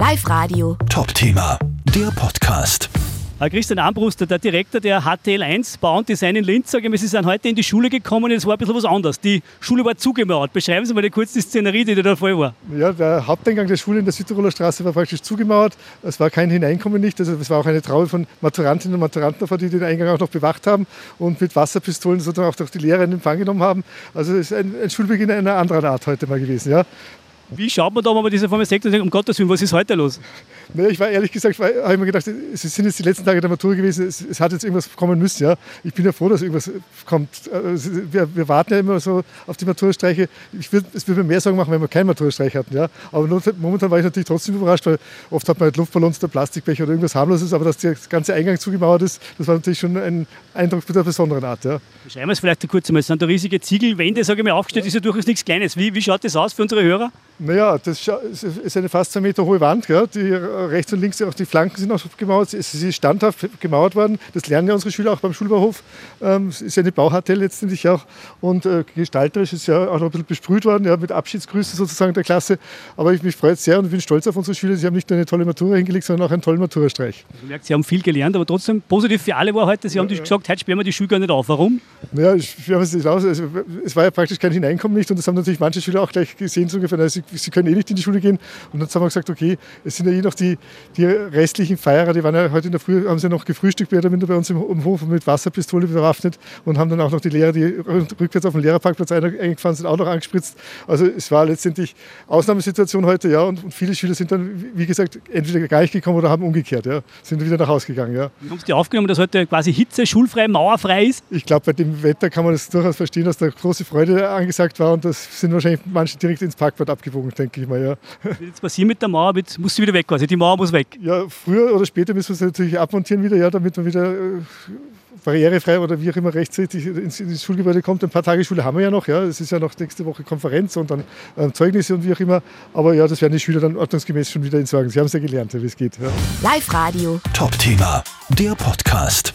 Live Radio. Top-Thema, der Podcast. Herr Christian Ambruster, der Direktor der HTL1 Bau und Design in Linz, sage ich, Sie sind heute in die Schule gekommen und es war ein bisschen was anderes. Die Schule war zugemauert. Beschreiben Sie mal kurz die Szenerie, die da Fall war. Ja, der Haupteingang der Schule in der Südtiroler Straße war praktisch zugemauert. Es war kein Hineinkommen nicht. Also es war auch eine Traube von Maturantinnen und Maturanten die den Eingang auch noch bewacht haben und mit Wasserpistolen sozusagen auch durch die Lehrer in Empfang genommen haben. Also es ist ein, ein Schulbeginn einer anderen Art heute mal gewesen. Ja. Wie schaut man da, wenn man diese Formel sagt und denkt, um Gottes Willen, was ist heute los? Naja, ich war ehrlich gesagt, habe ich mir gedacht, es sind jetzt die letzten Tage der Matur gewesen, es, es, hat jetzt irgendwas kommen müssen. Ja. Ich bin ja froh, dass irgendwas kommt. Also wir, wir, warten ja immer so auf die Maturstreiche. Ich würd, es würde mir mehr Sorgen machen, wenn wir keinen Maturstreich hatten. Ja. Aber momentan war ich natürlich trotzdem überrascht, weil oft hat man halt Luftballons, der Plastikbecher oder irgendwas harmloses, aber dass der ganze Eingang zugemauert ist, das war natürlich schon ein Eindruck mit einer besonderen Art. Ja. Beschreiben wir es vielleicht kurz einmal. Es sind da riesige Ziegelwände, sage ich mal, aufgestellt, ja. ist ja durchaus nichts Kleines. Wie, wie schaut das aus für unsere Hörer? Naja, das ist eine fast zwei Meter hohe Wand. Gell? Die rechts und links, auch die Flanken sind auch gemauert. Es ist standhaft gemauert worden. Das lernen ja unsere Schüler auch beim Schulbauhof. Ähm, es ist ja eine Bauhartell letztendlich auch. Und äh, gestalterisch ist ja auch noch ein bisschen besprüht worden, ja, mit Abschiedsgrüßen sozusagen der Klasse. Aber ich mich freut sehr und bin stolz auf unsere Schüler. Sie haben nicht nur eine tolle Matura hingelegt, sondern auch einen tollen Maturastreich. Also, merkt, Sie haben viel gelernt, aber trotzdem positiv für alle war heute, Sie haben ja, gesagt, heute sperren wir die Schule gar nicht auf. Warum? Naja, ich es nicht aus. Also, es war ja praktisch kein Hineinkommen nicht und das haben natürlich manche Schüler auch gleich gesehen, so ungefähr. Also, sie, können eh nicht in die Schule Schule gehen. Und dann haben wir gesagt, okay, es sind ja eh noch die, die restlichen Feierer, die waren ja heute in der Früh, haben sie ja noch gefrühstückt, mehr oder minder bei uns im, im Hof mit Wasserpistole bewaffnet und haben dann auch noch die Lehrer, die rückwärts auf den Lehrerparkplatz eingefahren sind, auch noch angespritzt. Also es war letztendlich Ausnahmesituation heute, ja, und, und viele Schüler sind dann, wie gesagt, entweder gar nicht gekommen oder haben umgekehrt, ja, sind wieder nach Hause gegangen, ja. Wie haben Sie aufgenommen, dass heute quasi Hitze, schulfrei, mauerfrei ist? Ich glaube, bei dem Wetter kann man das durchaus verstehen, dass da große Freude angesagt war und das sind wahrscheinlich manche direkt ins Parkbad abgebogen, denke ich mal, ja. Was jetzt passieren mit der Mauer? muss sie wieder weg quasi, die Mauer muss weg? Ja, früher oder später müssen wir sie natürlich abmontieren wieder, ja, damit man wieder äh, barrierefrei oder wie auch immer rechtzeitig ins, ins, Schulgebäude kommt. Ein paar Tage Schule haben wir ja noch. Ja. Es ist ja noch nächste Woche Konferenz und dann äh, Zeugnisse und wie auch immer. Aber ja, das werden die Schüler dann ordnungsgemäß schon wieder entsorgen. Sie haben es ja gelernt, wie es geht. Ja. Live Radio. Top-Thema, der Podcast.